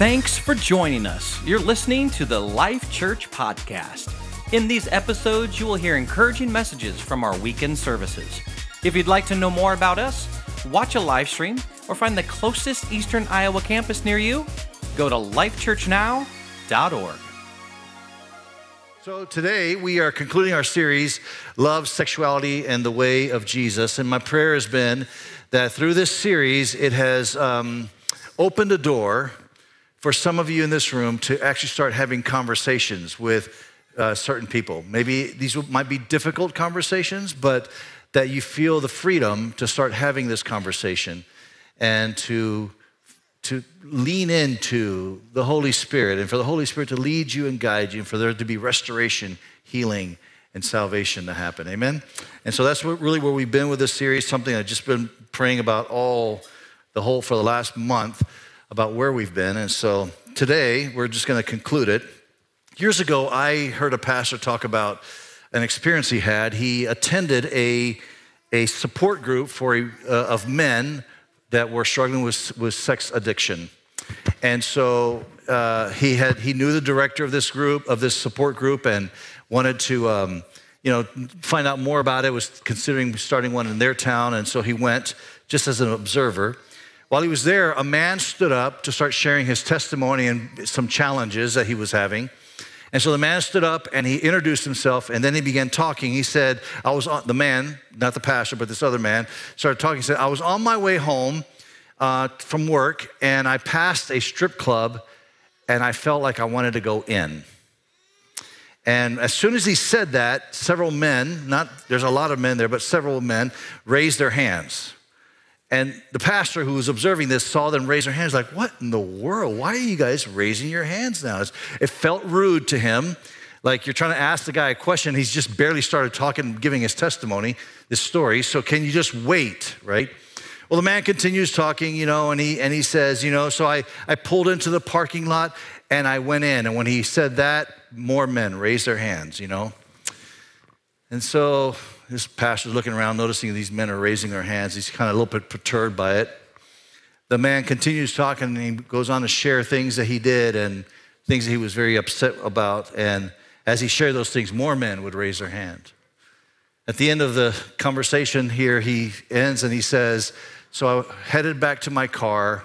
Thanks for joining us. You're listening to the Life Church Podcast. In these episodes, you will hear encouraging messages from our weekend services. If you'd like to know more about us, watch a live stream, or find the closest Eastern Iowa campus near you, go to lifechurchnow.org. So, today we are concluding our series, Love, Sexuality, and the Way of Jesus. And my prayer has been that through this series, it has um, opened a door for some of you in this room to actually start having conversations with uh, certain people. Maybe these might be difficult conversations, but that you feel the freedom to start having this conversation and to to lean into the Holy Spirit and for the Holy Spirit to lead you and guide you and for there to be restoration, healing, and salvation to happen. Amen? And so that's what, really where we've been with this series, something I've just been praying about all the whole for the last month about where we've been. And so today we're just going to conclude it. Years ago, I heard a pastor talk about an experience he had. He attended a, a support group for uh, of men that were struggling with, with sex addiction. And so uh, he, had, he knew the director of this group, of this support group, and wanted to um, you know, find out more about it, was considering starting one in their town. And so he went just as an observer. While he was there, a man stood up to start sharing his testimony and some challenges that he was having. And so the man stood up and he introduced himself and then he began talking. He said, I was on, the man, not the pastor, but this other man, started talking. He said, I was on my way home uh, from work and I passed a strip club and I felt like I wanted to go in. And as soon as he said that, several men, not, there's a lot of men there, but several men raised their hands. And the pastor who was observing this saw them raise their hands, like, What in the world? Why are you guys raising your hands now? It felt rude to him. Like you're trying to ask the guy a question. He's just barely started talking, giving his testimony, this story. So can you just wait, right? Well, the man continues talking, you know, and he, and he says, you know, so I, I pulled into the parking lot and I went in. And when he said that, more men raised their hands, you know. And so this pastor's looking around, noticing these men are raising their hands. He's kind of a little bit perturbed by it. The man continues talking and he goes on to share things that he did and things that he was very upset about. And as he shared those things, more men would raise their hand. At the end of the conversation here, he ends and he says, So I headed back to my car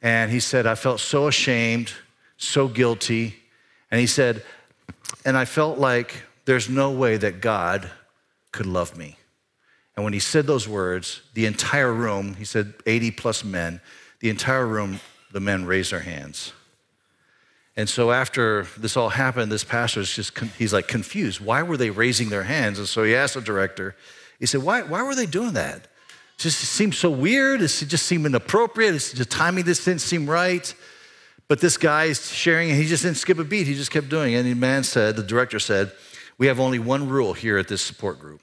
and he said, I felt so ashamed, so guilty. And he said, and I felt like there's no way that God could love me. And when he said those words, the entire room, he said 80 plus men, the entire room, the men raised their hands. And so after this all happened, this pastor is just, he's like confused. Why were they raising their hands? And so he asked the director, he said, why, why were they doing that? It just seemed so weird. It just seemed inappropriate. It's, the timing just didn't seem right. But this guy is sharing, and he just didn't skip a beat. He just kept doing it. And the man said, the director said, we have only one rule here at this support group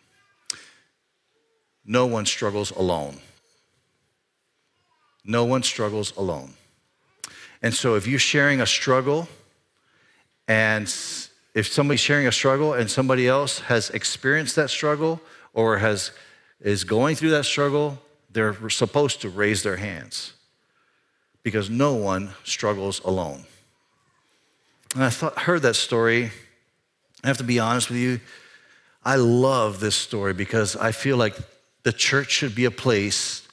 no one struggles alone. No one struggles alone. And so if you're sharing a struggle, and if somebody's sharing a struggle and somebody else has experienced that struggle or has is going through that struggle, they're supposed to raise their hands because no one struggles alone. And I thought, heard that story I have to be honest with you. I love this story because I feel like the church should be a place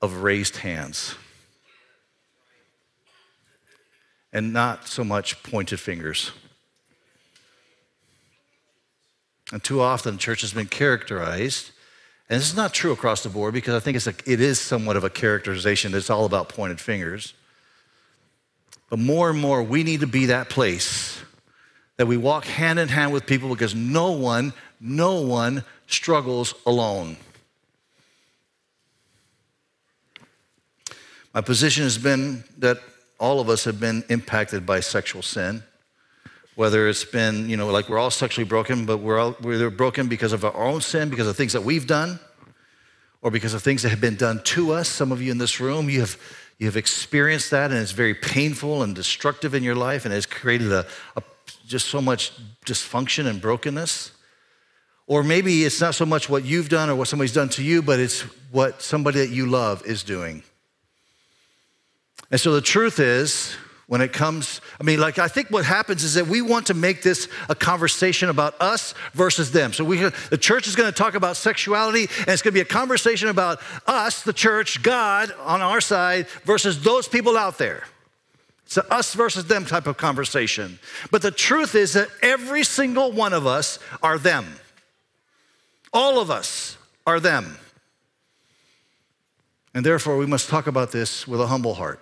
of raised hands and not so much pointed fingers. And too often, church has been characterized, and this is not true across the board because I think it's a, it is somewhat of a characterization that's all about pointed fingers. But more and more, we need to be that place that we walk hand in hand with people because no one, no one struggles alone. My position has been that all of us have been impacted by sexual sin. Whether it's been, you know, like we're all sexually broken, but we're, all, we're broken because of our own sin, because of things that we've done, or because of things that have been done to us. Some of you in this room, you have, you have experienced that, and it's very painful and destructive in your life, and has created a, a just so much dysfunction and brokenness. Or maybe it's not so much what you've done or what somebody's done to you, but it's what somebody that you love is doing. And so the truth is, when it comes. I mean, like, I think what happens is that we want to make this a conversation about us versus them. So, we, the church is going to talk about sexuality, and it's going to be a conversation about us, the church, God on our side, versus those people out there. It's an us versus them type of conversation. But the truth is that every single one of us are them. All of us are them. And therefore, we must talk about this with a humble heart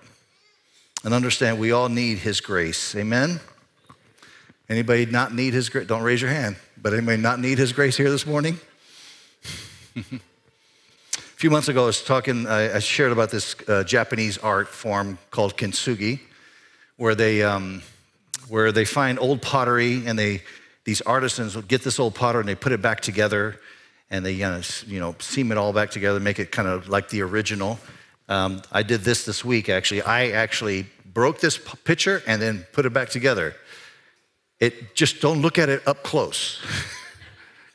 and understand we all need His grace. Amen? Anybody not need His grace? Don't raise your hand, but anybody not need His grace here this morning? a few months ago, I was talking, I, shared about this uh, Japanese art form called kintsugi, where they, um, where they find old pottery and they, these artisans will get this old pottery and they put it back together and they you know, seam it all back together, make it kind of like the original. Um, I did this this week, actually. I actually broke this picture and then put it back together. It just don't look at it up close.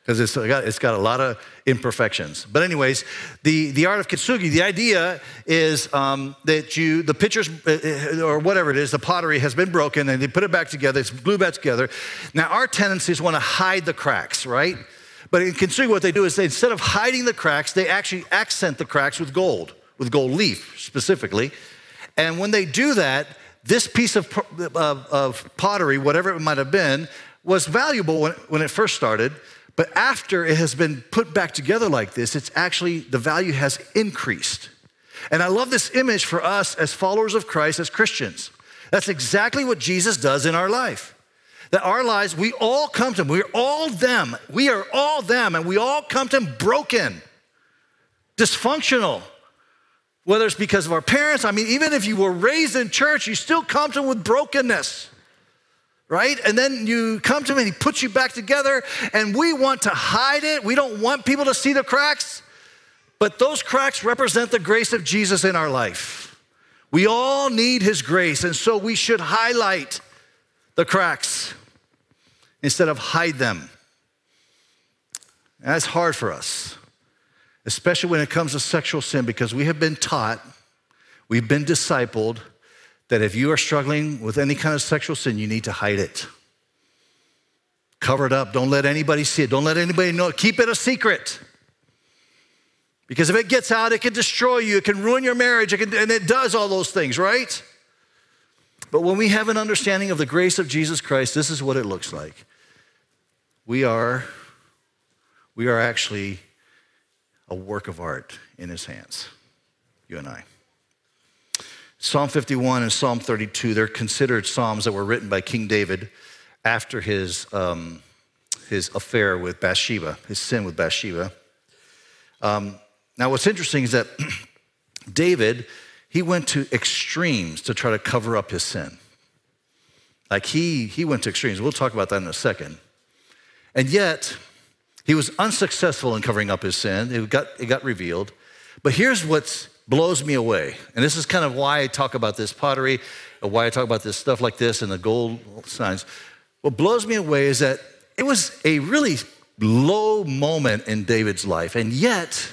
because it's got, it's got a lot of imperfections. But anyways, the, the art of kintsugi, the idea is um, that you, the pictures uh, uh, or whatever it is, the pottery has been broken and they put it back together, it's glued back together. Now our tendencies want to hide the cracks, right? But in kintsugi, what they do is they, instead of hiding the cracks, they actually accent the cracks with gold with gold leaf specifically. And when they do that, this piece of, of, of pottery, whatever it might have been, was valuable when, when it first started. But after it has been put back together like this, it's actually, the value has increased. And I love this image for us as followers of Christ, as Christians. That's exactly what Jesus does in our life. That our lives, we all come to Him. We're all them. We are all them, and we all come to Him broken, dysfunctional, whether it's because of our parents, I mean, even if you were raised in church, you still come to him with brokenness, right? And then you come to him and he puts you back together, and we want to hide it. We don't want people to see the cracks, but those cracks represent the grace of Jesus in our life. We all need his grace, and so we should highlight the cracks instead of hide them. And that's hard for us especially when it comes to sexual sin, because we have been taught, we've been discipled, that if you are struggling with any kind of sexual sin, you need to hide it. Cover it up. Don't let anybody see it. Don't let anybody know. Keep it a secret. Because if it gets out, it can destroy you, it can ruin your marriage, it can, and it does all those things, right? But when we have an understanding of the grace of Jesus Christ, this is what it looks like. We are, we are actually a work of art in his hands, you and I. Psalm 51 and Psalm 32, they're considered psalms that were written by King David after his, um, his affair with Bathsheba, his sin with Bathsheba. Um, now, what's interesting is that David, he went to extremes to try to cover up his sin. Like he, he went to extremes. We'll talk about that in a second. And yet, he was unsuccessful in covering up his sin. It got, it got revealed. But here's what blows me away. And this is kind of why I talk about this pottery, why I talk about this stuff like this and the gold signs. What blows me away is that it was a really low moment in David's life. And yet,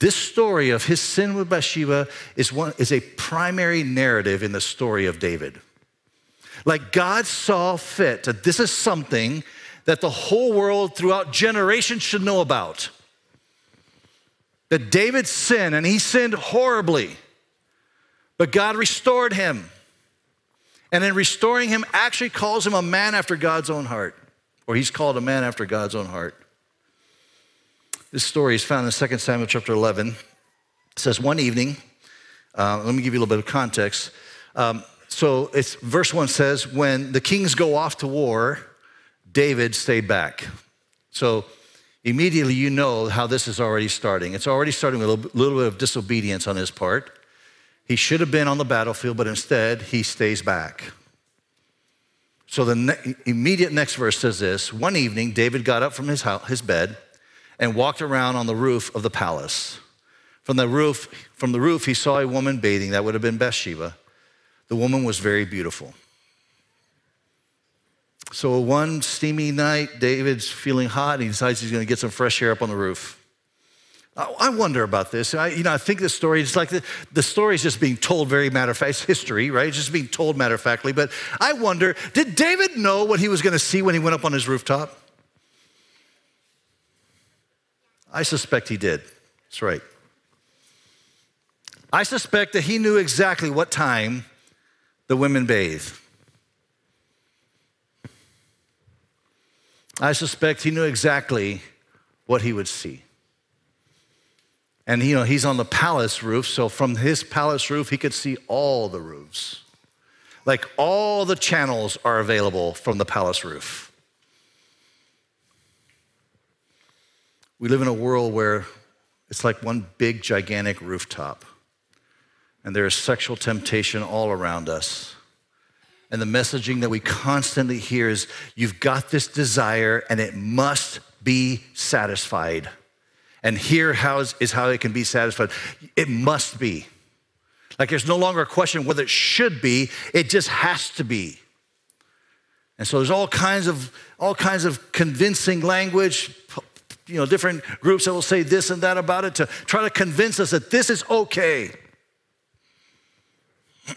this story of his sin with Bathsheba is, one, is a primary narrative in the story of David. Like God saw fit that this is something that the whole world throughout generations should know about. That David sinned and he sinned horribly, but God restored him. And in restoring him, actually calls him a man after God's own heart, or he's called a man after God's own heart. This story is found in 2 Samuel chapter 11. It says, One evening, uh, let me give you a little bit of context. Um, so it's verse 1 says, When the kings go off to war, David stayed back. So immediately you know how this is already starting. It's already starting with a little bit of disobedience on his part. He should have been on the battlefield, but instead he stays back. So the ne- immediate next verse says this One evening, David got up from his, house, his bed and walked around on the roof of the palace. From the roof, from the roof, he saw a woman bathing. That would have been Bathsheba. The woman was very beautiful. So one steamy night, David's feeling hot and he decides he's going to get some fresh air up on the roof. I wonder about this. I, you know, I think the story is like the, the story is just being told very matter of fact. It's history, right? It's just being told matter of factly. But I wonder, did David know what he was going to see when he went up on his rooftop? I suspect he did. That's right. I suspect that he knew exactly what time the women bathe. I suspect he knew exactly what he would see. And you know, he's on the palace roof, so from his palace roof, he could see all the roofs. Like all the channels are available from the palace roof. We live in a world where it's like one big, gigantic rooftop, and there is sexual temptation all around us. And the messaging that we constantly hear is you've got this desire and it must be satisfied. And here how is, is how it can be satisfied. It must be. Like there's no longer a question whether it should be, it just has to be. And so there's all kinds of all kinds of convincing language, you know, different groups that will say this and that about it to try to convince us that this is okay.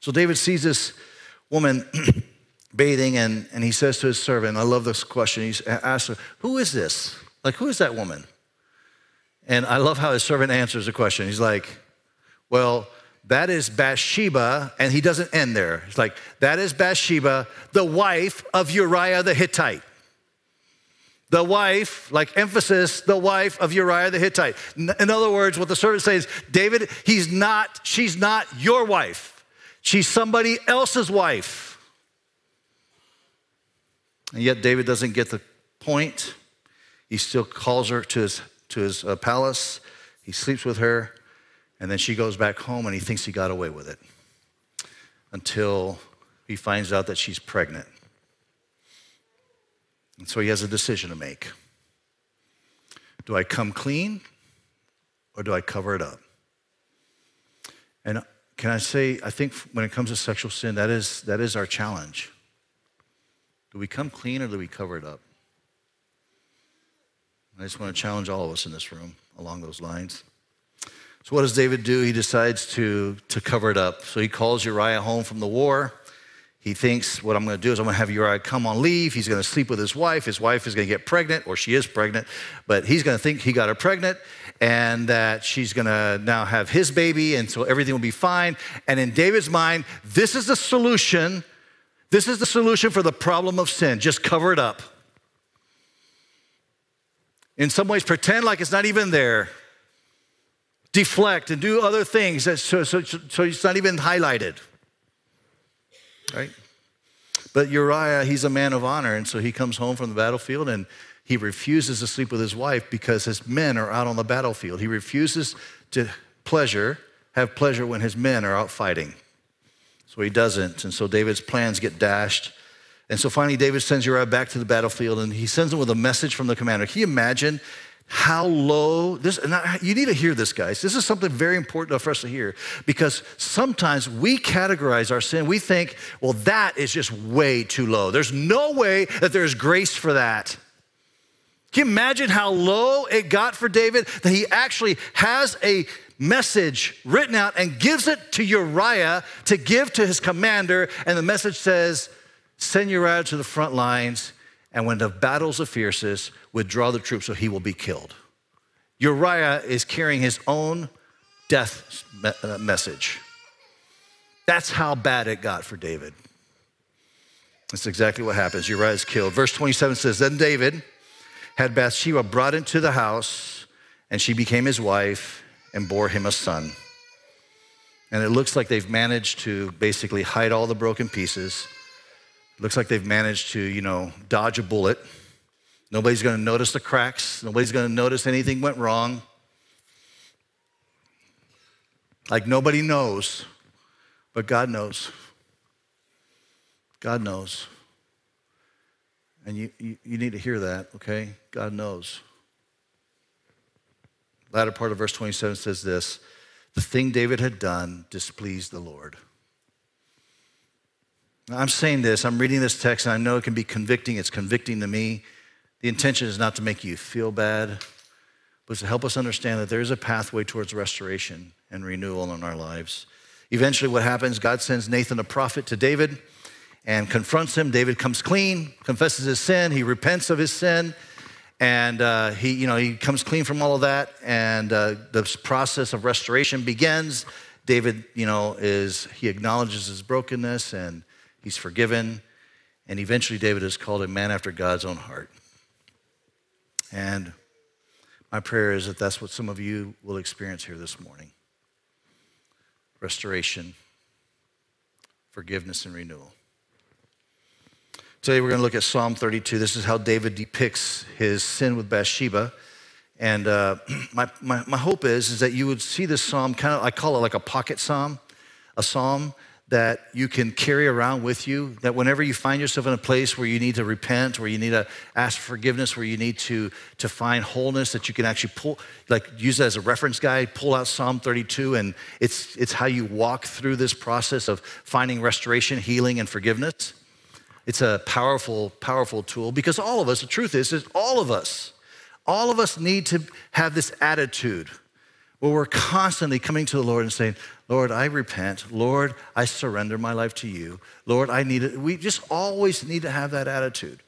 so David sees this woman bathing and, and he says to his servant, I love this question. He asks her, Who is this? Like, who is that woman? And I love how his servant answers the question. He's like, Well, that is Bathsheba, and he doesn't end there. He's like, That is Bathsheba, the wife of Uriah the Hittite. The wife, like emphasis, the wife of Uriah the Hittite. In other words, what the servant says, David, he's not, she's not your wife. She's somebody else's wife. And yet David doesn't get the point. He still calls her to his, to his uh, palace. He sleeps with her. And then she goes back home and he thinks he got away with it until he finds out that she's pregnant. And so he has a decision to make. Do I come clean or do I cover it up? And can I say, I think when it comes to sexual sin, that is, that is our challenge. Do we come clean or do we cover it up? I just want to challenge all of us in this room along those lines. So, what does David do? He decides to, to cover it up. So, he calls Uriah home from the war. He thinks, What I'm going to do is I'm going to have Uriah come on leave. He's going to sleep with his wife. His wife is going to get pregnant, or she is pregnant, but he's going to think he got her pregnant and that she's gonna now have his baby, and so everything will be fine. And in David's mind, this is the solution. This is the solution for the problem of sin. Just cover it up. In some ways, pretend like it's not even there. Deflect and do other things so, so, so it's not even highlighted. Right? But Uriah, he's a man of honor, and so he comes home from the battlefield and he refuses to sleep with his wife because his men are out on the battlefield. He refuses to pleasure, have pleasure when his men are out fighting. So he doesn't. And so David's plans get dashed. And so finally, David sends Uriah back to the battlefield and he sends him with a message from the commander. Can you imagine how low this you need to hear this guys. This is something very important for us to hear because sometimes we categorize our sin. We think well that is just way too low. There's no way that there's grace for that. Can you imagine how low it got for David that he actually has a message written out and gives it to Uriah to give to his commander? And the message says, Send Uriah to the front lines, and when the battle's the fiercest, withdraw the troops so he will be killed. Uriah is carrying his own death uh, message. That's how bad it got for David. That's exactly what happens. Uriah is killed. Verse 27 says, Then David had Bathsheba brought into the house, and she became his wife and bore him a son. And it looks like they've managed to basically hide all the broken pieces. Looks like they've managed to, you know, dodge a bullet. Nobody's going to notice the cracks. Nobody's going to notice anything went wrong. Like nobody knows, but God knows. God knows. And you, you, you, need to hear that, okay? God knows. Latter part of verse 27 says this The thing David had done displeased the Lord. I'm saying this, I'm reading this text, and I know it can be convicting. It's convicting to me. The intention is not to make you feel bad, was to help us understand that there is a pathway towards restoration and renewal in our lives. Eventually, what happens, God sends Nathan, a prophet, to David and confronts him. David comes clean, confesses his sin, he repents of his sin, and uh, he, you know, he comes clean from all of that. And uh, the process of restoration begins. David, you know, is he acknowledges his brokenness and he's forgiven. And eventually, David is called a man after God's own heart. And my prayer is that that's what some of you will experience here this morning restoration, forgiveness, and renewal. Today we're going to look at Psalm 32. This is how David depicts his sin with Bathsheba. And uh, my, my, my hope is, is that you would see this psalm kind of, I call it like a pocket psalm, a psalm that you can carry around with you, that whenever you find yourself in a place where you need to repent, where you need to ask for forgiveness, where you need to, to find wholeness, that you can actually pull, like use it as a reference guide, pull out Psalm 32, and it's, it's how you walk through this process of finding restoration, healing, and forgiveness. It's a powerful, powerful tool because all of us, the truth is, is all of us, all of us need to have this attitude where we're constantly coming to the Lord and saying, Lord, I repent. Lord, I surrender my life to you. Lord, I need it. We just always need to have that attitude.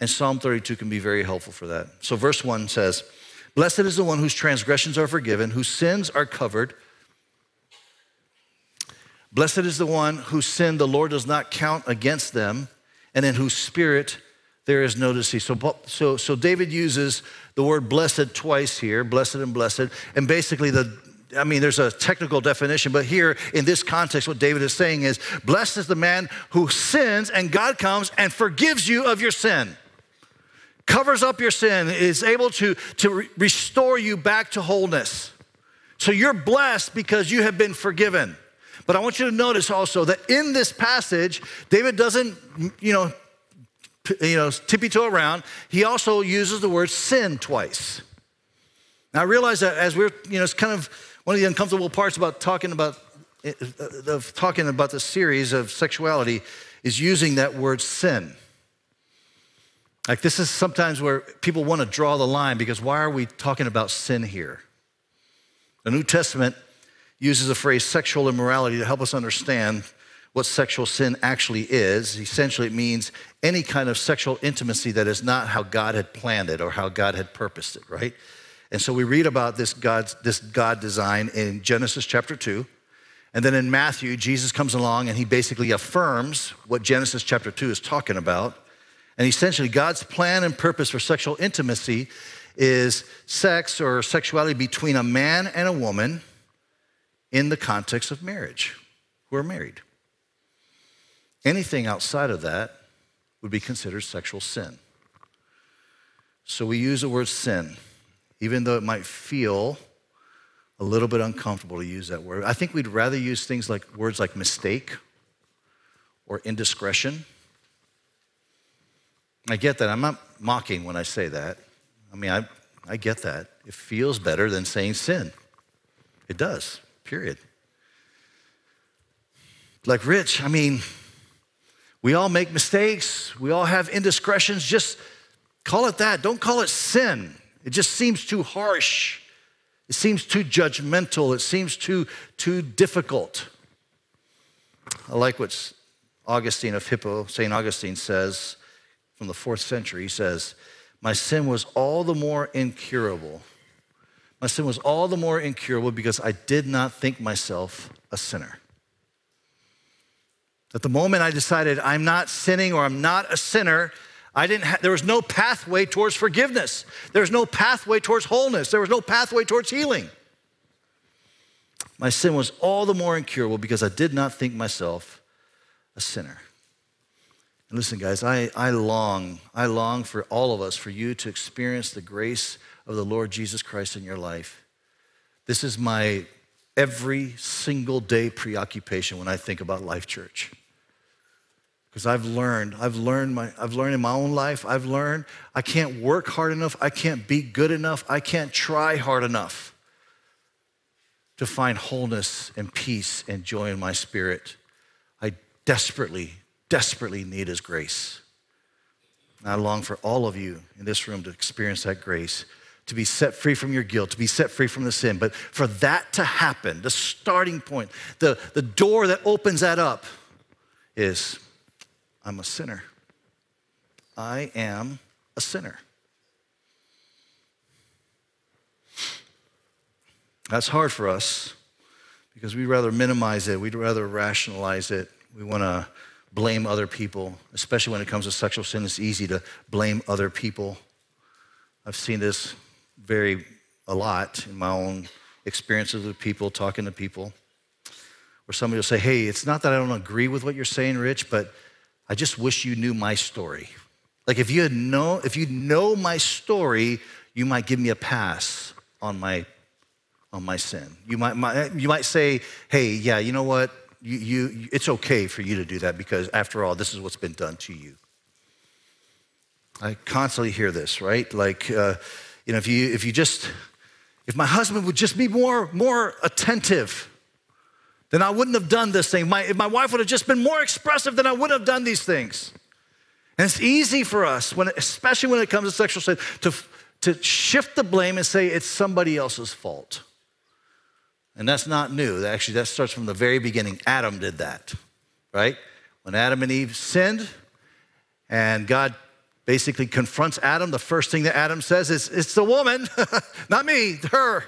And Psalm 32 can be very helpful for that. So, verse 1 says, Blessed is the one whose transgressions are forgiven, whose sins are covered. Blessed is the one whose sin the Lord does not count against them, and in whose spirit there is no deceit. So, so, so David uses the word blessed twice here, blessed and blessed. And basically, the I mean, there's a technical definition, but here in this context, what David is saying is blessed is the man who sins and God comes and forgives you of your sin, covers up your sin, is able to, to re- restore you back to wholeness. So you're blessed because you have been forgiven. But I want you to notice also that in this passage, David doesn't, you know, you know, tippy toe around. He also uses the word sin twice. Now I realize that as we're, you know, it's kind of one of the uncomfortable parts about talking about uh, of talking about the series of sexuality is using that word sin. Like this is sometimes where people want to draw the line because why are we talking about sin here? The New Testament uses the phrase sexual immorality to help us understand what sexual sin actually is. Essentially, it means any kind of sexual intimacy that is not how God had planned it or how God had purposed it, right? And so we read about this, God's, this God design in Genesis chapter 2. And then in Matthew, Jesus comes along and he basically affirms what Genesis chapter 2 is talking about. And essentially, God's plan and purpose for sexual intimacy is sex or sexuality between a man and a woman in the context of marriage, who are married. Anything outside of that would be considered sexual sin. So we use the word sin, even though it might feel a little bit uncomfortable to use that word. I think we'd rather use things like words like mistake or indiscretion. I get that. I'm not mocking when I say that. I mean, I, I get that. It feels better than saying sin. It does, period. Like Rich, I mean, we all make mistakes, we all have indiscretions. Just call it that. Don't call it sin. It just seems too harsh. It seems too judgmental. It seems too, too difficult. I like what Augustine of Hippo, St. Augustine says from the fourth century. He says, My sin was all the more incurable. My sin was all the more incurable because I did not think myself a sinner. That the moment I decided I'm not sinning or I'm not a sinner, I didn't ha- there was no pathway towards forgiveness. There was no pathway towards wholeness. There was no pathway towards healing. My sin was all the more incurable because I did not think myself a sinner. And listen, guys, I, I long, I long for all of us, for you to experience the grace of the Lord Jesus Christ in your life. This is my every single day preoccupation when I think about Life Church because I've learned, I've learned my, I've learned in my own life, I've learned I can't work hard enough, I can't be good enough, I can't try hard enough to find wholeness and peace and joy in my spirit. I desperately, desperately need His grace. And I long for all of you in this room to experience that grace to be set free from your guilt, to be set free from the sin. But for that to happen, the starting point, the, the door that opens that up is I'm a sinner. I am a sinner. That's hard for us because we'd rather minimize it, we'd rather rationalize it. We want to blame other people, especially when it comes to sexual sin. It's easy to blame other people. I've seen this very a lot in my own experiences with people, talking to people, where somebody will say, Hey, it's not that I don't agree with what you're saying, Rich, but I just wish you knew my story. Like if you had know, if you know my story, you might give me a pass on my on my sin. You might, might, you might say, hey, yeah, you know what? You, you, it's okay for you to do that because, after all, this is what's been done to you. I constantly hear this, right? Like, uh, you know, if you, if you just, if my husband would just be more, more attentive, then I wouldn't have done this thing. My, if my wife would have just been more expressive, then I wouldn't have done these things. And it's easy for us, when, especially when it comes to sexual sin, to, to shift the blame and say it's somebody else's fault. And that's not new. Actually, that starts from the very beginning. Adam did that, right? When Adam and Eve sinned, and God basically confronts Adam, the first thing that Adam says is, It's the woman, not me, her.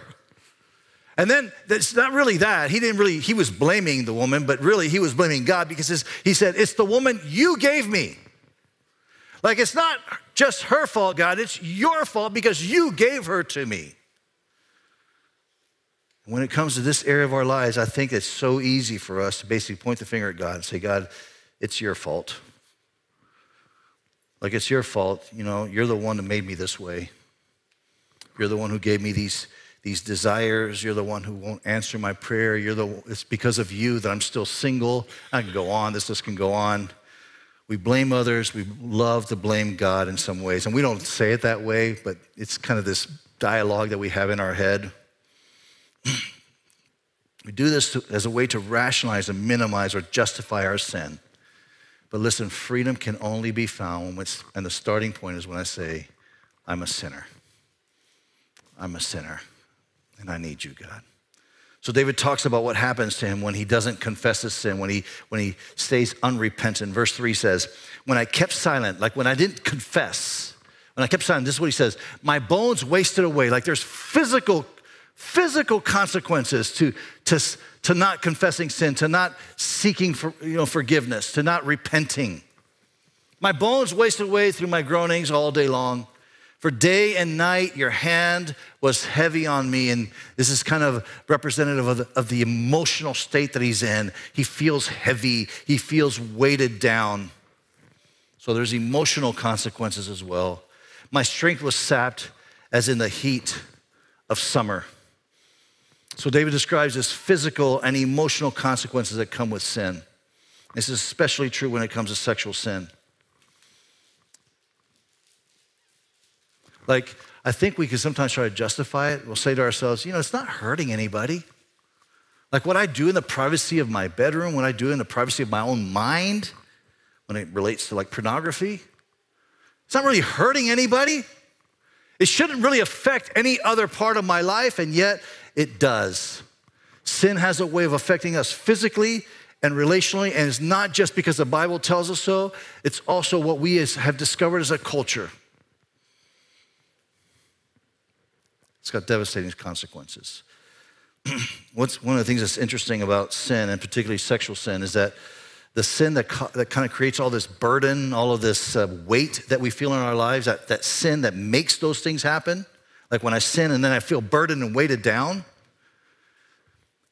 And then it's not really that. He didn't really, he was blaming the woman, but really he was blaming God because he said, It's the woman you gave me. Like it's not just her fault, God, it's your fault because you gave her to me. When it comes to this area of our lives, I think it's so easy for us to basically point the finger at God and say, God, it's your fault. Like it's your fault. You know, you're the one who made me this way. You're the one who gave me these, these desires. You're the one who won't answer my prayer. You're the, it's because of you that I'm still single. I can go on. This list can go on. We blame others. We love to blame God in some ways. And we don't say it that way, but it's kind of this dialogue that we have in our head. we do this as a way to rationalize and minimize or justify our sin. But listen, freedom can only be found when and the starting point is when I say, I'm a sinner. I'm a sinner, and I need you, God. So David talks about what happens to him when he doesn't confess his sin, when he when he stays unrepentant. Verse 3 says, When I kept silent, like when I didn't confess, when I kept silent, this is what he says, my bones wasted away. Like there's physical physical consequences to, to, to not confessing sin, to not seeking for, you know, forgiveness, to not repenting. My bones wasted away through my groanings all day long. For day and night, your hand was heavy on me. And this is kind of representative of the, of the emotional state that he's in. He feels heavy, he feels weighted down. So there's emotional consequences as well. My strength was sapped as in the heat of summer. So David describes this physical and emotional consequences that come with sin. This is especially true when it comes to sexual sin. Like, I think we can sometimes try to justify it. We'll say to ourselves, you know, it's not hurting anybody. Like what I do in the privacy of my bedroom, what I do in the privacy of my own mind, when it relates to like pornography, it's not really hurting anybody. It shouldn't really affect any other part of my life, and yet it does. Sin has a way of affecting us physically and relationally, and it's not just because the Bible tells us so, it's also what we have discovered as a culture. It's got devastating consequences. What's one of the things that's interesting about sin, and particularly sexual sin, is that the sin that, that kind of creates all this burden, all of this uh, weight that we feel in our lives, that, that sin that makes those things happen, like when I sin and then I feel burdened and weighted down,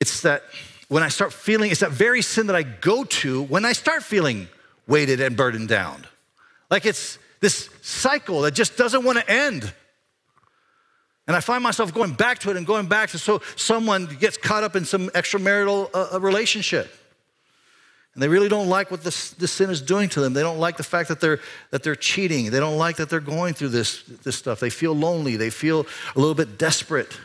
it's that when I start feeling, it's that very sin that I go to when I start feeling weighted and burdened down. Like it's this cycle that just doesn't want to end. And I find myself going back to it and going back to so someone gets caught up in some extramarital uh, uh relationship. And they really don't like what this, this sin is doing to them. They don't like the fact that they're, that they're cheating. They don't like that they're going through this, this stuff. They feel lonely. They feel a little bit desperate.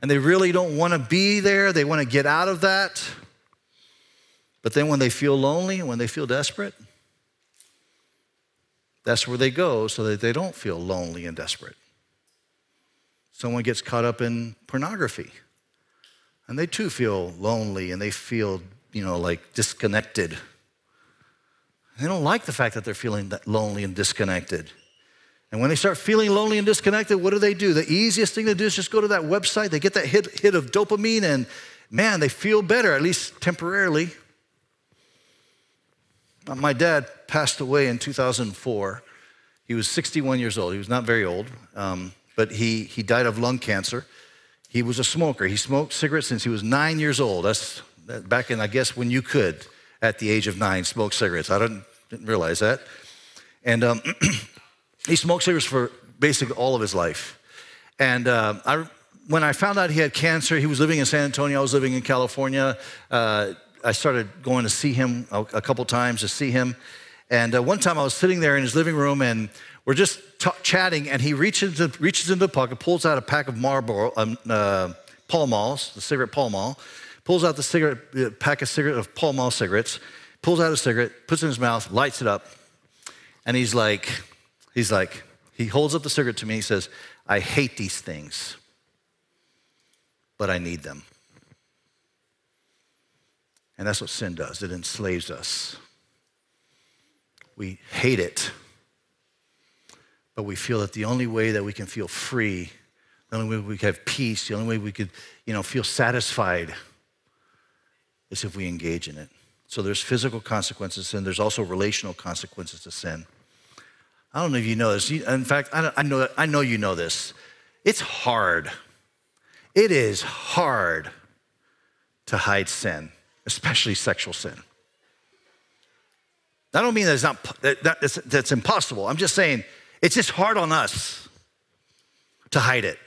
And they really don't want to be there. They want to get out of that. But then when they feel lonely, and when they feel desperate, that's where they go so that they don't feel lonely and desperate. Someone gets caught up in pornography. And they too feel lonely and they feel, you know, like disconnected. They don't like the fact that they're feeling that lonely and disconnected. And when they start feeling lonely and disconnected, what do they do? The easiest thing to do is just go to that website. They get that hit, hit of dopamine, and man, they feel better, at least temporarily. My dad passed away in 2004. He was 61 years old. He was not very old, um, but he, he died of lung cancer. He was a smoker. He smoked cigarettes since he was nine years old. That's back in, I guess, when you could, at the age of nine, smoke cigarettes. I didn't, didn't realize that. And um, he smoked cigarettes for basically all of his life. And uh, I, when I found out he had cancer, he was living in San Antonio, I was living in California. Uh, I started going to see him a, a couple times to see him. And uh, one time I was sitting there in his living room and we're just t- chatting, and he reaches, into, reaches into the pocket, pulls out a pack of Marlboro, um, uh, Pall Malls, the cigarette Pall Mall, pulls out the cigarette, uh, pack of cigarette of Pall Mall cigarettes, pulls out a cigarette, puts it in his mouth, lights it up, and he's like, he's like, he holds up the cigarette to me. He says, "I hate these things, but I need them." And that's what sin does. It enslaves us. We hate it, but we feel that the only way that we can feel free, the only way we can have peace, the only way we could, you know, feel satisfied is if we engage in it. So there's physical consequences and. There's also relational consequences to sin. I don't know if you know this. In fact, I know, I know you know this. It's hard. It is hard to hide sin especially sexual sin. I don't mean that it's not that, that's, that's impossible. I'm just saying it's just hard on us to hide it.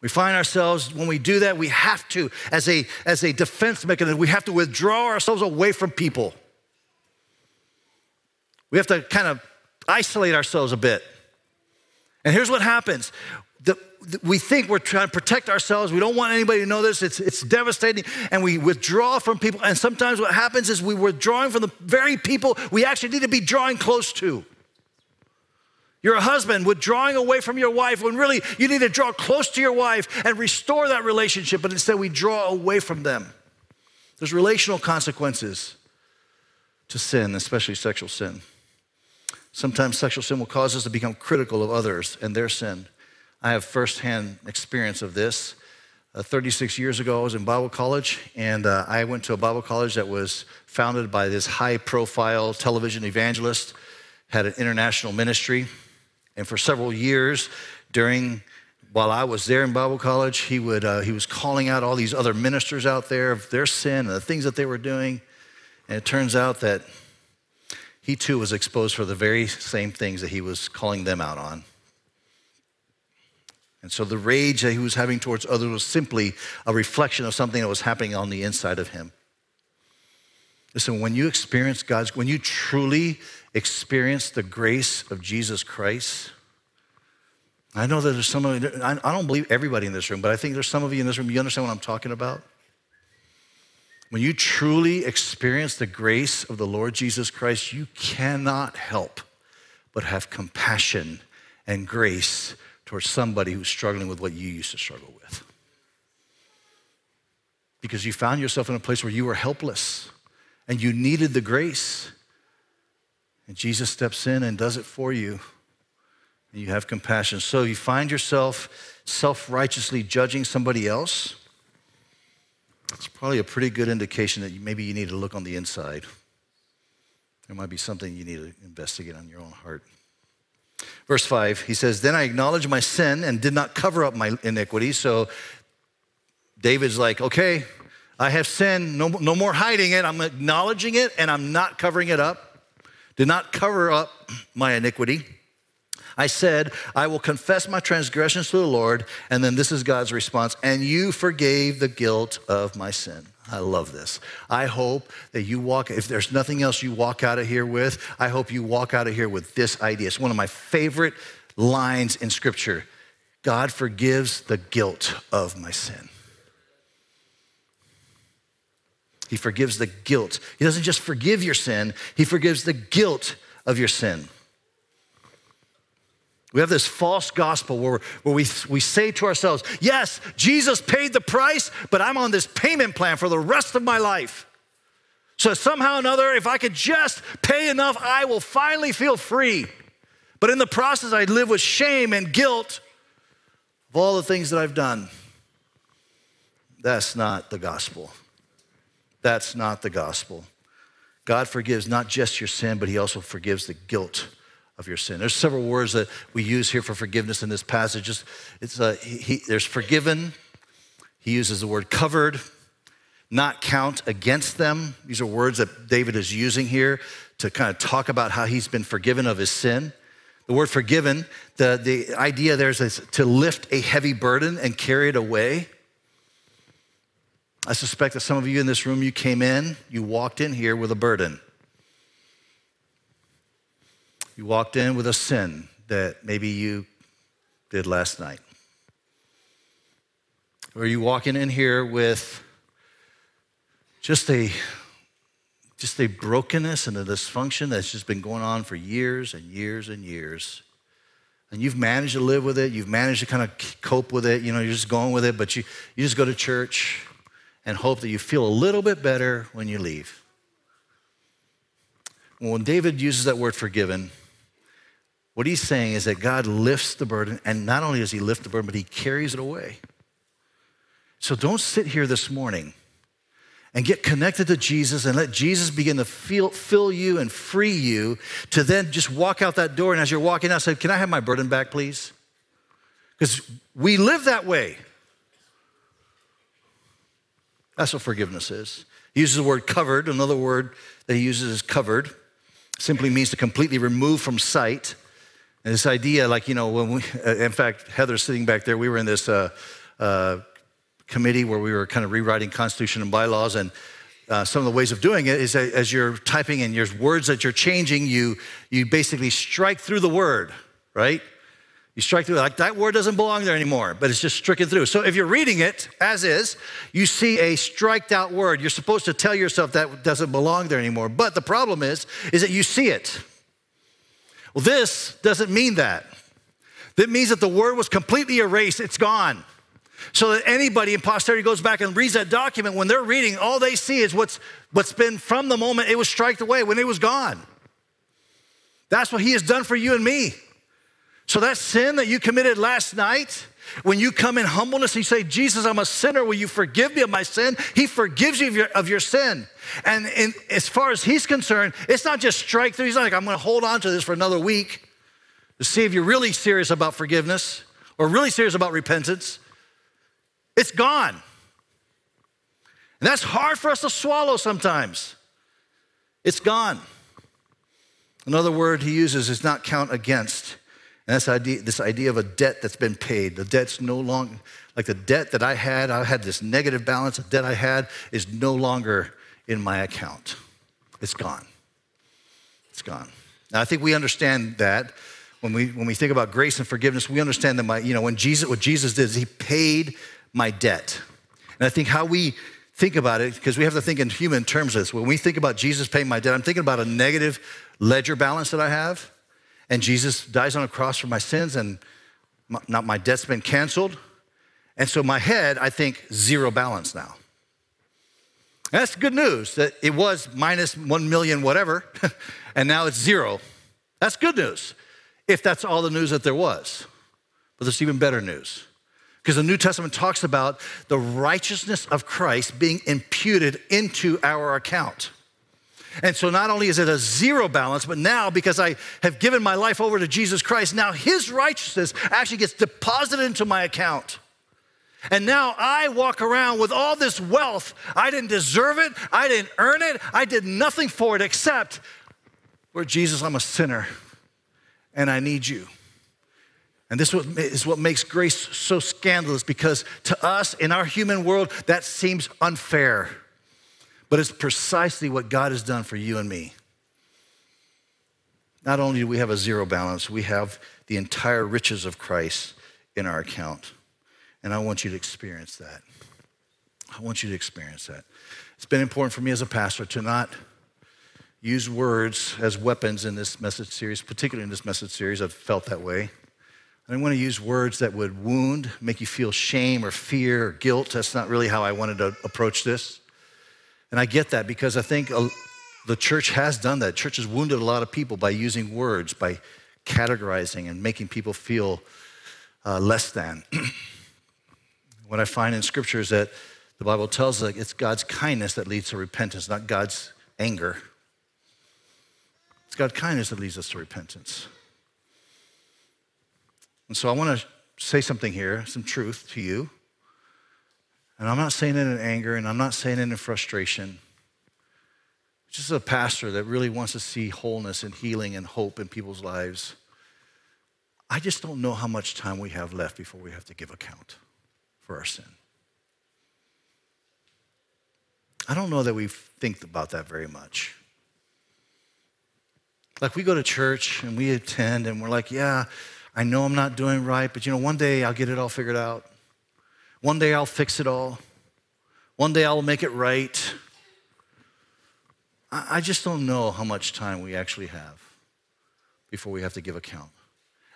We find ourselves when we do that, we have to, as a as a defense mechanism, we have to withdraw ourselves away from people. We have to kind of isolate ourselves a bit. And here's what happens the, we think we're trying to protect ourselves. We don't want anybody to know this. It's, it's devastating. And we withdraw from people. And sometimes what happens is we withdrawing from the very people we actually need to be drawing close to. You're a husband withdrawing away from your wife when really you need to draw close to your wife and restore that relationship, but instead we draw away from them. There's relational consequences to sin, especially sexual sin. Sometimes sexual sin will cause us to become critical of others and their sin. I have firsthand experience of this. Uh, 36 years ago, I was in Bible college, and uh, I went to a Bible college that was founded by this high profile television evangelist, had an international ministry. And for several years, during while I was there in Bible college, he, would, uh, he was calling out all these other ministers out there of their sin and the things that they were doing. And it turns out that he too was exposed for the very same things that he was calling them out on. And so the rage that he was having towards others was simply a reflection of something that was happening on the inside of him. Listen, when you experience God's, when you truly experience the grace of Jesus Christ, I know that there's some of you, I don't believe everybody in this room, but I think there's some of you in this room, you understand what I'm talking about? When you truly experience the grace of the Lord Jesus Christ, you cannot help but have compassion and grace towards somebody who's struggling with what you used to struggle with. Because you found yourself in a place where you were helpless and you needed the grace. And Jesus steps in and does it for you. And you have compassion. So you find yourself self righteously judging somebody else. It's probably a pretty good indication that maybe you need to look on the inside. There might be something you need to investigate on your own heart. Verse 5, he says, Then I acknowledged my sin and did not cover up my iniquity. So David's like, Okay, I have sinned. No, no more hiding it. I'm acknowledging it and I'm not covering it up. Did not cover up my iniquity. I said, I will confess my transgressions to the Lord. And then this is God's response, and you forgave the guilt of my sin. I love this. I hope that you walk, if there's nothing else you walk out of here with, I hope you walk out of here with this idea. It's one of my favorite lines in Scripture God forgives the guilt of my sin. He forgives the guilt. He doesn't just forgive your sin, He forgives the guilt of your sin. We have this false gospel where, where we, we say to ourselves, Yes, Jesus paid the price, but I'm on this payment plan for the rest of my life. So, somehow or another, if I could just pay enough, I will finally feel free. But in the process, I live with shame and guilt of all the things that I've done. That's not the gospel. That's not the gospel. God forgives not just your sin, but He also forgives the guilt of your sin. There's several words that we use here for forgiveness in this passage. It's, it's uh, he, there's forgiven. He uses the word covered, not count against them. These are words that David is using here to kind of talk about how he's been forgiven of his sin. The word forgiven, the, the idea there is to lift a heavy burden and carry it away. I suspect that some of you in this room, you came in, you walked in here with a burden. You walked in with a sin that maybe you did last night. Or you walking in here with just a just a brokenness and a dysfunction that's just been going on for years and years and years. And you've managed to live with it, you've managed to kind of cope with it, you know, you're just going with it, but you, you just go to church and hope that you feel a little bit better when you leave. When David uses that word forgiven, what he's saying is that God lifts the burden, and not only does he lift the burden, but he carries it away. So don't sit here this morning and get connected to Jesus and let Jesus begin to feel, fill you and free you to then just walk out that door. And as you're walking out, say, Can I have my burden back, please? Because we live that way. That's what forgiveness is. He uses the word covered. Another word that he uses is covered. Simply means to completely remove from sight. And this idea, like, you know, when we, uh, in fact, Heather's sitting back there, we were in this uh, uh, committee where we were kind of rewriting Constitution and bylaws. And uh, some of the ways of doing it is that as you're typing in your words that you're changing, you, you basically strike through the word, right? You strike through, like that word doesn't belong there anymore, but it's just stricken through. So if you're reading it as is, you see a striked out word. You're supposed to tell yourself that doesn't belong there anymore. But the problem is, is that you see it. Well, this doesn't mean that. That means that the word was completely erased, it's gone. So that anybody in posterity goes back and reads that document, when they're reading, all they see is what's, what's been from the moment it was striked away, when it was gone. That's what he has done for you and me. So that sin that you committed last night, when you come in humbleness and you say, Jesus, I'm a sinner, will you forgive me of my sin? He forgives you of your, of your sin. And in, as far as he's concerned, it's not just strike through. He's not like, I'm going to hold on to this for another week to see if you're really serious about forgiveness or really serious about repentance. It's gone. And that's hard for us to swallow sometimes. It's gone. Another word he uses is not count against. And that's idea, this idea of a debt that's been paid. The debt's no longer, like the debt that I had, I had this negative balance, the debt I had is no longer in my account. It's gone. It's gone. Now, I think we understand that when we, when we think about grace and forgiveness, we understand that my, you know, when Jesus, what Jesus did is he paid my debt. And I think how we think about it, because we have to think in human terms of this. When we think about Jesus paying my debt, I'm thinking about a negative ledger balance that I have and Jesus dies on a cross for my sins, and my, not my debt's been canceled. And so my head, I think, zero balance now. That's good news that it was minus one million, whatever, and now it's zero. That's good news, if that's all the news that there was. But there's even better news. Because the New Testament talks about the righteousness of Christ being imputed into our account. And so not only is it a zero balance, but now because I have given my life over to Jesus Christ, now his righteousness actually gets deposited into my account. And now I walk around with all this wealth. I didn't deserve it, I didn't earn it, I did nothing for it except, Lord Jesus, I'm a sinner and I need you. And this is what makes grace so scandalous because to us in our human world, that seems unfair. But it's precisely what God has done for you and me. Not only do we have a zero balance, we have the entire riches of Christ in our account. And I want you to experience that. I want you to experience that. It's been important for me as a pastor to not use words as weapons in this message series, particularly in this message series. I've felt that way. I don't want to use words that would wound, make you feel shame or fear or guilt. That's not really how I wanted to approach this. And I get that because I think the church has done that. Church has wounded a lot of people by using words, by categorizing and making people feel uh, less than. what I find in scripture is that the Bible tells us it's God's kindness that leads to repentance, not God's anger. It's God's kindness that leads us to repentance. And so I want to say something here, some truth to you. And I'm not saying it in anger and I'm not saying it in frustration. Just a pastor that really wants to see wholeness and healing and hope in people's lives. I just don't know how much time we have left before we have to give account for our sin. I don't know that we think about that very much. Like we go to church and we attend and we're like, yeah, I know I'm not doing right, but you know, one day I'll get it all figured out. One day I'll fix it all. One day I'll make it right. I just don't know how much time we actually have before we have to give account.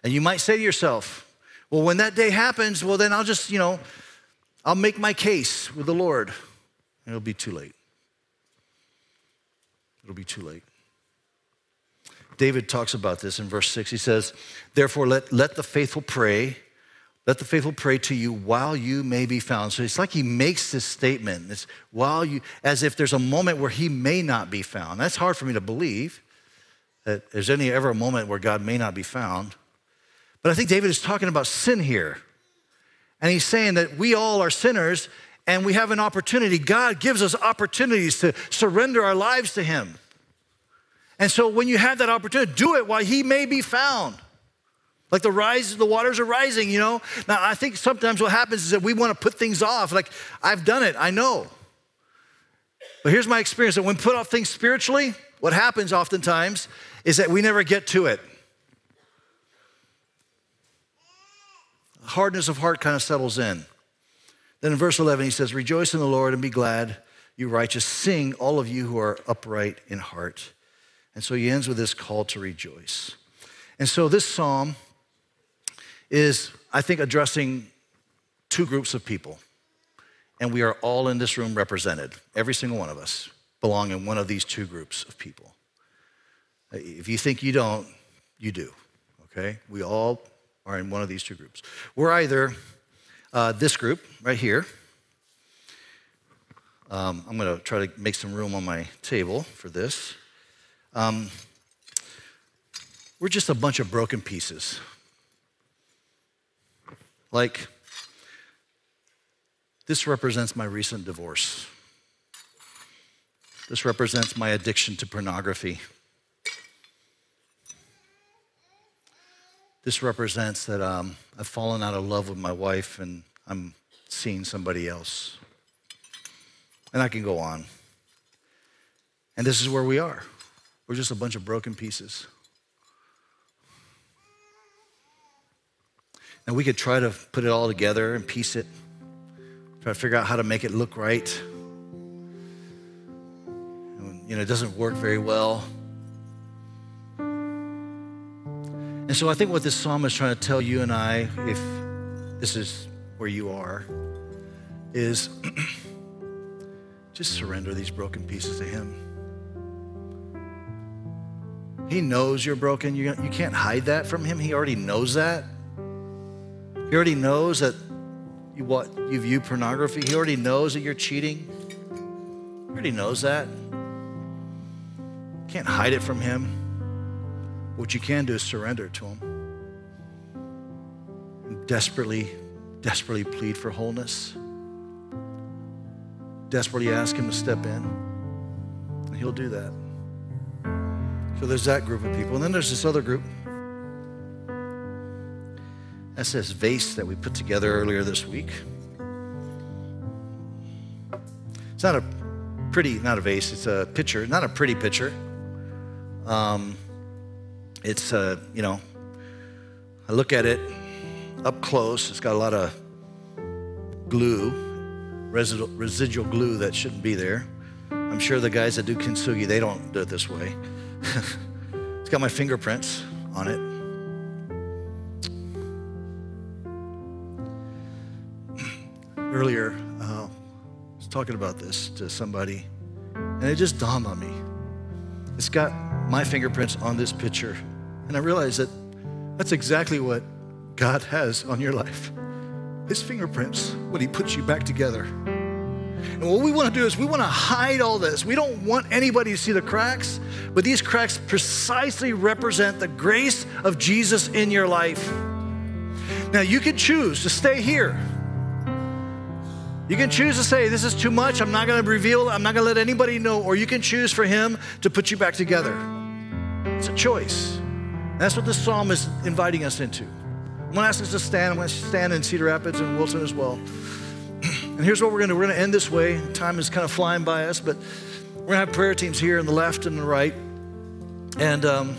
And you might say to yourself, well, when that day happens, well, then I'll just, you know, I'll make my case with the Lord. And it'll be too late. It'll be too late. David talks about this in verse 6. He says, Therefore, let, let the faithful pray. Let the faithful pray to you while you may be found. So it's like he makes this statement. It's while you, as if there's a moment where he may not be found. That's hard for me to believe that there's any ever a moment where God may not be found. But I think David is talking about sin here. And he's saying that we all are sinners and we have an opportunity. God gives us opportunities to surrender our lives to him. And so when you have that opportunity, do it while he may be found. Like the rise, the waters are rising, you know? Now, I think sometimes what happens is that we want to put things off. Like, I've done it, I know. But here's my experience that when put off things spiritually, what happens oftentimes is that we never get to it. Hardness of heart kind of settles in. Then in verse 11, he says, Rejoice in the Lord and be glad, you righteous. Sing, all of you who are upright in heart. And so he ends with this call to rejoice. And so this psalm is, I think, addressing two groups of people. And we are all in this room represented. Every single one of us belong in one of these two groups of people. If you think you don't, you do, okay? We all are in one of these two groups. We're either uh, this group right here. Um, I'm to try to make some room on my table for this. Um, we're just a bunch of broken pieces. Like, this represents my recent divorce. This represents my addiction to pornography. This represents that um, I've fallen out of love with my wife and I'm seeing somebody else. And I can go on. And this is where we are. We're just a bunch of broken pieces. And we could try to put it all together and piece it, try to figure out how to make it look right. You know, it doesn't work very well. And so I think what this psalm is trying to tell you and I, if this is where you are, is just surrender these broken pieces to Him. He knows you're broken. You, you can't hide that from him. He already knows that. He already knows that you, what, you view pornography. He already knows that you're cheating. He already knows that. You can't hide it from him. What you can do is surrender to him. And desperately, desperately plead for wholeness. Desperately ask him to step in. And he'll do that. So there's that group of people. And then there's this other group. That's this vase that we put together earlier this week. It's not a pretty, not a vase, it's a picture, not a pretty picture. Um, it's, uh, you know, I look at it up close. It's got a lot of glue, residual, residual glue that shouldn't be there. I'm sure the guys that do kintsugi, they don't do it this way. it's got my fingerprints on it. Earlier, uh, I was talking about this to somebody, and it just dawned on me. It's got my fingerprints on this picture. And I realized that that's exactly what God has on your life His fingerprints when He puts you back together. And what we want to do is we want to hide all this. We don't want anybody to see the cracks, but these cracks precisely represent the grace of Jesus in your life. Now, you can choose to stay here. You can choose to say, This is too much. I'm not going to reveal, I'm not going to let anybody know. Or you can choose for Him to put you back together. It's a choice. That's what this psalm is inviting us into. I'm going to ask us to stand. I'm going to stand in Cedar Rapids and Wilton as well. And here's what we're going to do we're going to end this way. Time is kind of flying by us, but we're going to have prayer teams here on the left and the right. And um,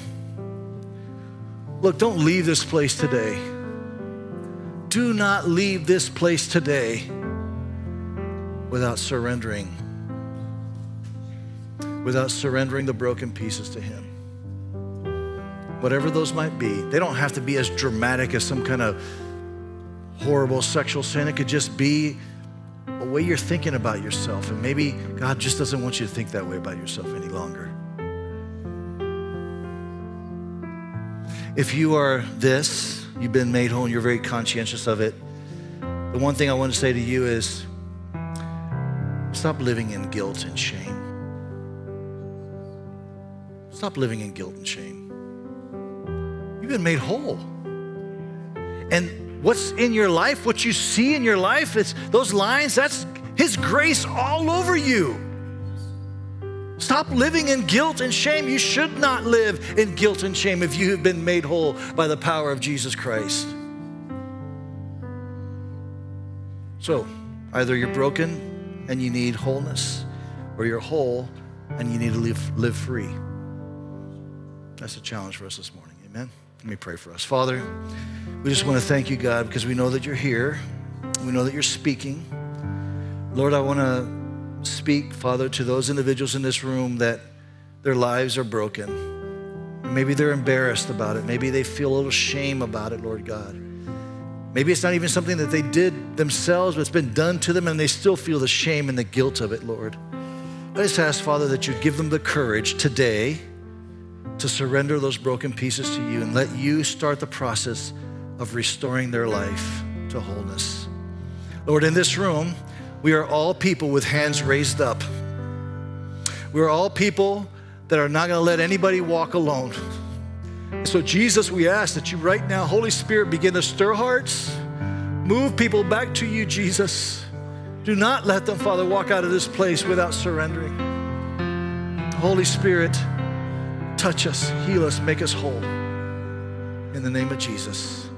look, don't leave this place today. Do not leave this place today without surrendering, without surrendering the broken pieces to Him. Whatever those might be, they don't have to be as dramatic as some kind of horrible sexual sin. It could just be a way you're thinking about yourself. And maybe God just doesn't want you to think that way about yourself any longer. If you are this, you've been made whole, and you're very conscientious of it, the one thing I want to say to you is stop living in guilt and shame. Stop living in guilt and shame. You've been made whole. And what's in your life, what you see in your life, it's those lines, that's His grace all over you. Stop living in guilt and shame. You should not live in guilt and shame if you have been made whole by the power of Jesus Christ. So, either you're broken and you need wholeness, or you're whole and you need to live, live free. That's a challenge for us this morning. Amen. Let me pray for us. Father, we just want to thank you, God, because we know that you're here. We know that you're speaking. Lord, I want to speak, Father, to those individuals in this room that their lives are broken. Maybe they're embarrassed about it. Maybe they feel a little shame about it, Lord God. Maybe it's not even something that they did themselves, but it's been done to them and they still feel the shame and the guilt of it, Lord. I just ask, Father, that you give them the courage today to surrender those broken pieces to you and let you start the process of restoring their life to wholeness. Lord, in this room, we are all people with hands raised up. We're all people that are not going to let anybody walk alone. So, Jesus, we ask that you right now, Holy Spirit, begin to stir hearts, move people back to you, Jesus. Do not let them, Father, walk out of this place without surrendering. Holy Spirit, touch us, heal us, make us whole. In the name of Jesus.